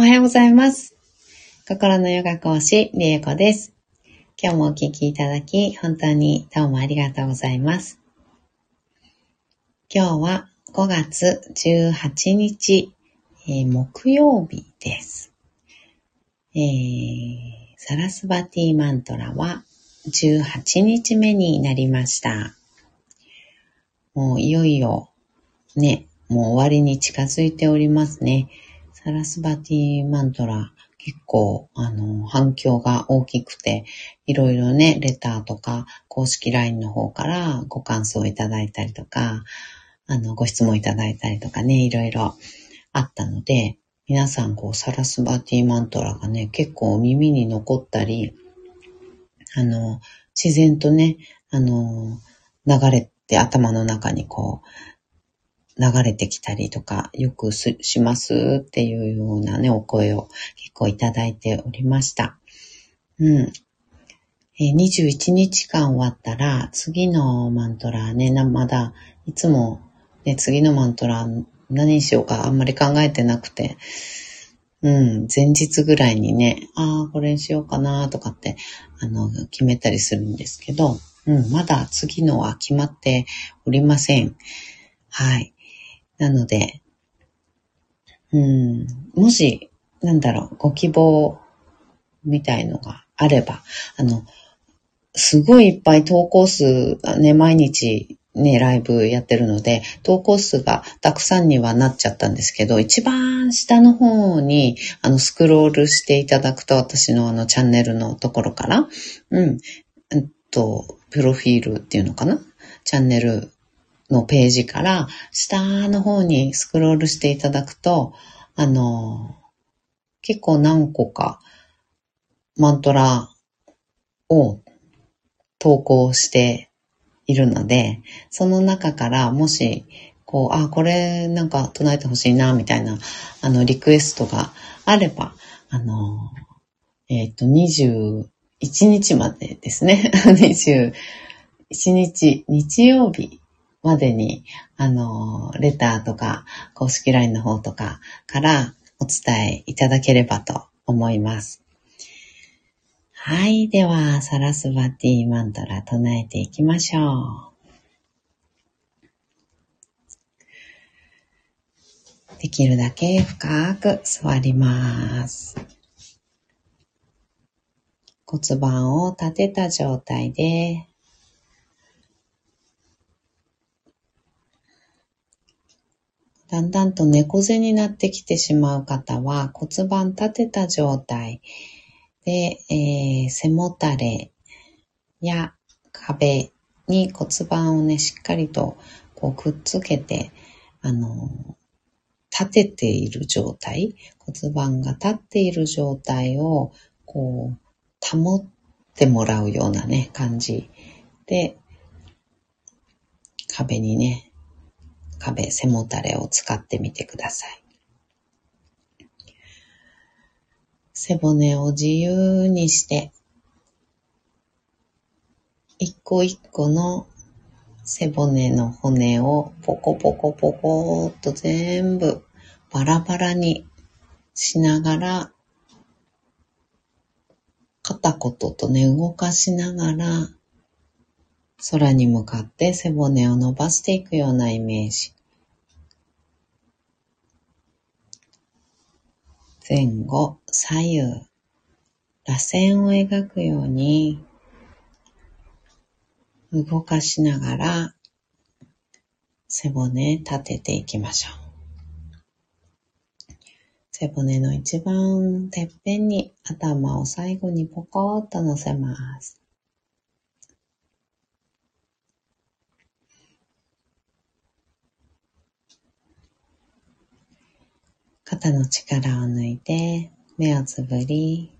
おはようございます。心のヨガ講師、りえこです。今日もお聴きいただき、本当にどうもありがとうございます。今日は5月18日、えー、木曜日です。えー、サラスバティマントラは18日目になりました。もういよいよね、もう終わりに近づいておりますね。サラスバティマントラ、結構、あの、反響が大きくて、いろいろね、レターとか、公式 LINE の方からご感想いただいたりとか、あの、ご質問いただいたりとかね、いろいろあったので、皆さん、こう、サラスバティマントラがね、結構耳に残ったり、あの、自然とね、あの、流れて頭の中にこう、流れてきたりとか、よくしますっていうようなね、お声を結構いただいておりました。うん。え、21日間終わったら、次のマントラね、まだ、いつも、ね、次のマントラ何にしようかあんまり考えてなくて、うん、前日ぐらいにね、ああ、これにしようかなとかって、あの、決めたりするんですけど、うん、まだ次のは決まっておりません。はい。なので、うん、もし、なんだろう、ご希望みたいのがあれば、あの、すごいいっぱい投稿数が、ね、毎日ね、ライブやってるので、投稿数がたくさんにはなっちゃったんですけど、一番下の方に、あの、スクロールしていただくと、私のあの、チャンネルのところから、うん、えっと、プロフィールっていうのかな？チャンネルのページから下の方にスクロールしていただくと、あの、結構何個かマントラを投稿しているので、その中からもし、こう、あ、これなんか唱えてほしいな、みたいな、あの、リクエストがあれば、あの、えっ、ー、と、21日までですね。21日、日曜日までに、あの、レターとか、公式 LINE の方とかからお伝えいただければと思います。はい。では、サラスバティマントラ唱えていきましょう。できるだけ深く座ります。骨盤を立てた状態でだんだんと猫背になってきてしまう方は骨盤立てた状態。で、えー、背もたれや壁に骨盤をね、しっかりとこうくっつけて、あの、立てている状態、骨盤が立っている状態をこう保ってもらうようなね、感じ。で、壁にね、壁、背もたれを使ってみてください。背骨を自由にして、一個一個の背骨の骨をポコポコポコっと全部バラバラにしながら、片言とね、動かしながら、空に向かって背骨を伸ばしていくようなイメージ。前後、左右、螺旋を描くように動かしながら背骨立てていきましょう。背骨の一番てっぺんに頭を最後にポコッと乗せます。肩の力を抜いて、目をつぶり、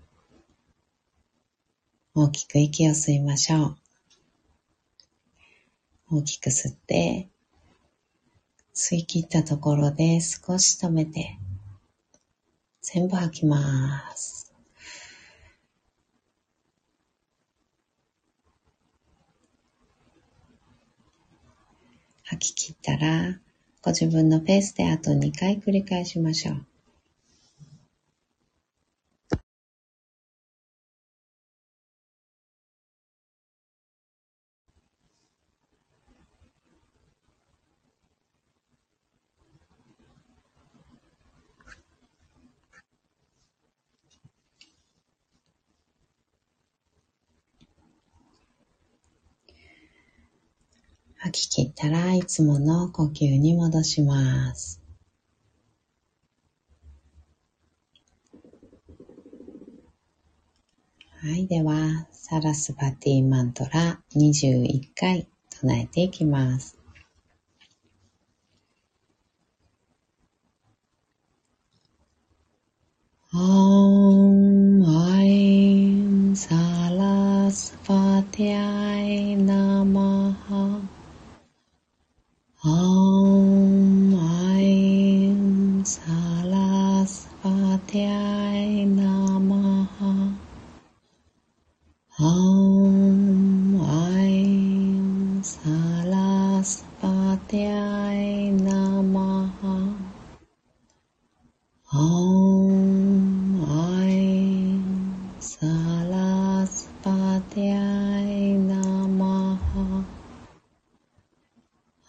大きく息を吸いましょう。大きく吸って、吸い切ったところで少し止めて、全部吐きます。吐き切ったら、ご自分のペースであと2回繰り返しましょう。き切ったらいつもの呼吸に戻します。はい。では、サラスバティマントラ21回唱えていきます。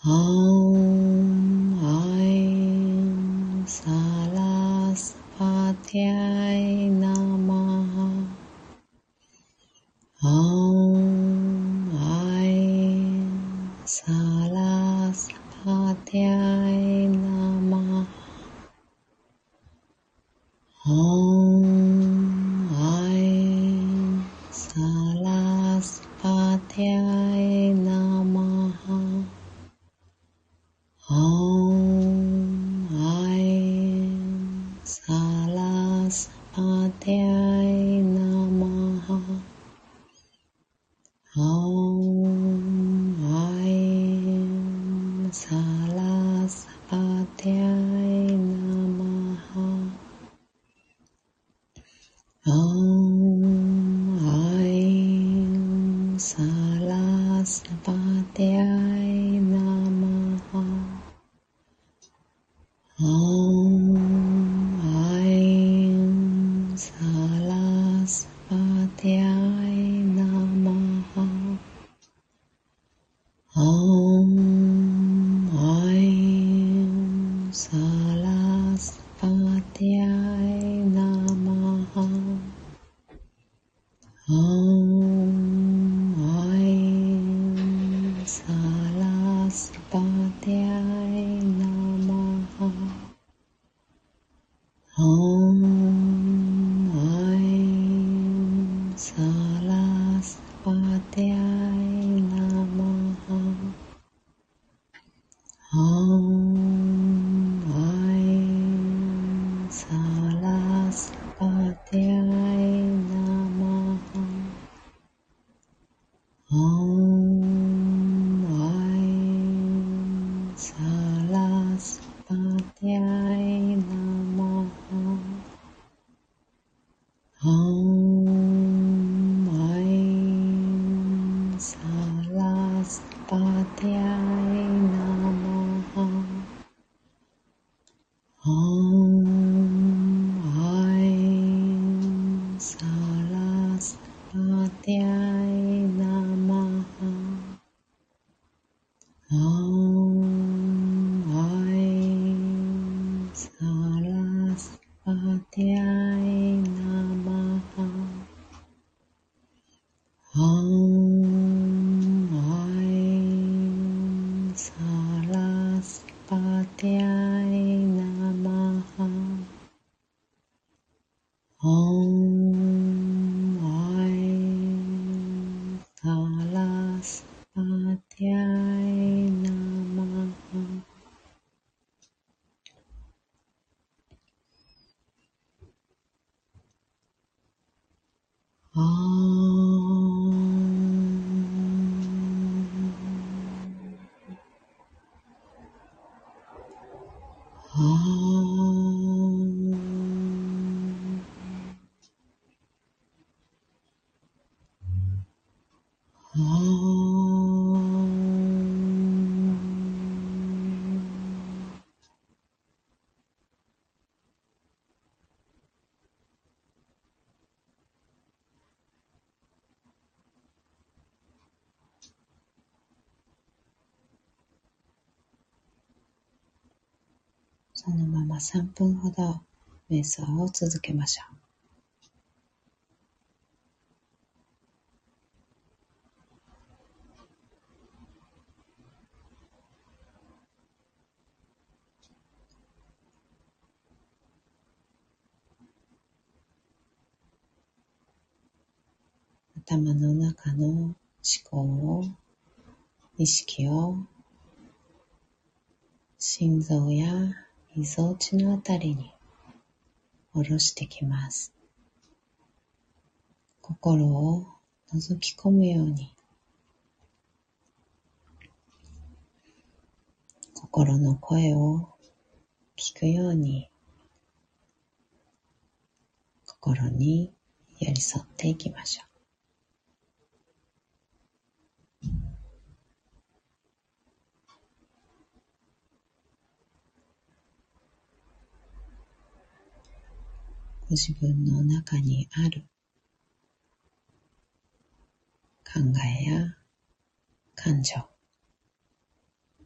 ॐ ऐं सालासपाध्याय नमः ॐ ऐं सालासपाध्याय नमः ॐ ऐं सालासपाध्याय कालास्नपात्याय नमः 好そのまま3分ほど瞑想を続けましょう。頭の中の思考を、意識を、心臓やみぞおちのあたりに下ろしてきます。心を覗き込むように心の声を聞くように心に寄り添っていきましょう。ご自分の中にある考えや感情、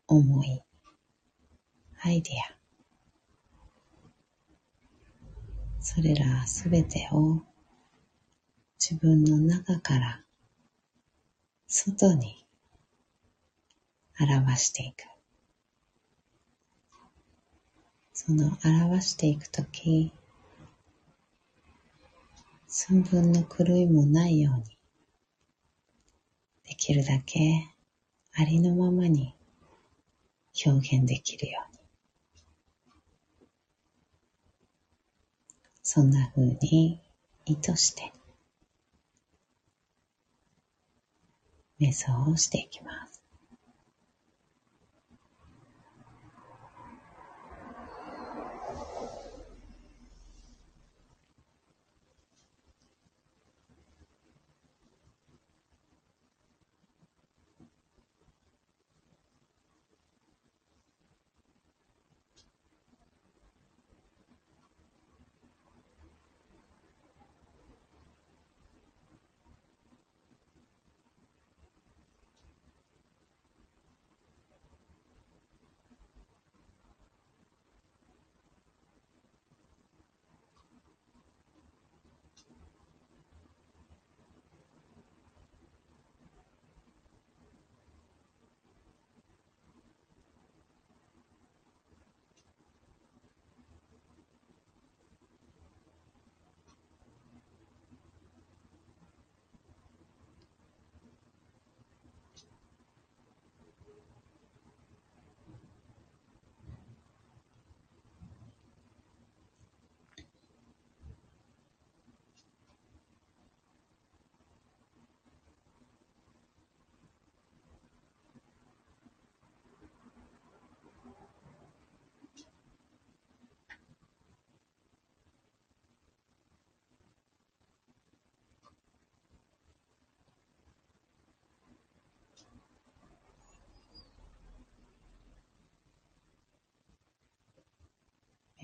思い、アイディア、それらすべてを自分の中から外に表していく。その表していくとき、寸分の狂いもないように、できるだけありのままに表現できるように。そんな風に意図して瞑想をしていきます。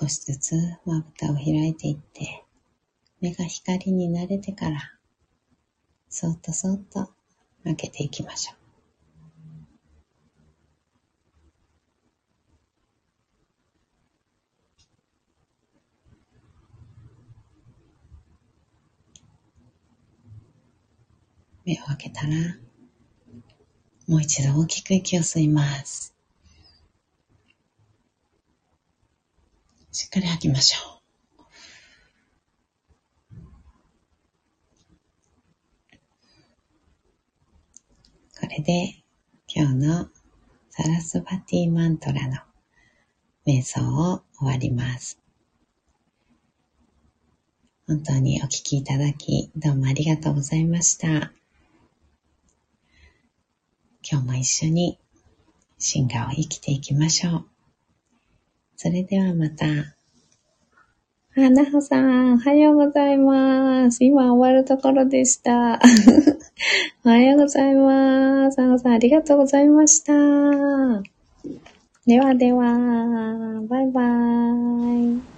少しずつまぶたを開いていって、目が光に慣れてから、そっとそっと開けていきましょう。目を開けたら、もう一度大きく息を吸います。しっかり吐きましょう。これで今日のサラスバティマントラの瞑想を終わります。本当にお聞きいただきどうもありがとうございました。今日も一緒に進化を生きていきましょう。それではまた。あ、なほさん、おはようございます。今終わるところでした。おはようございます。なほさん、ありがとうございました。ではでは、バイバーイ。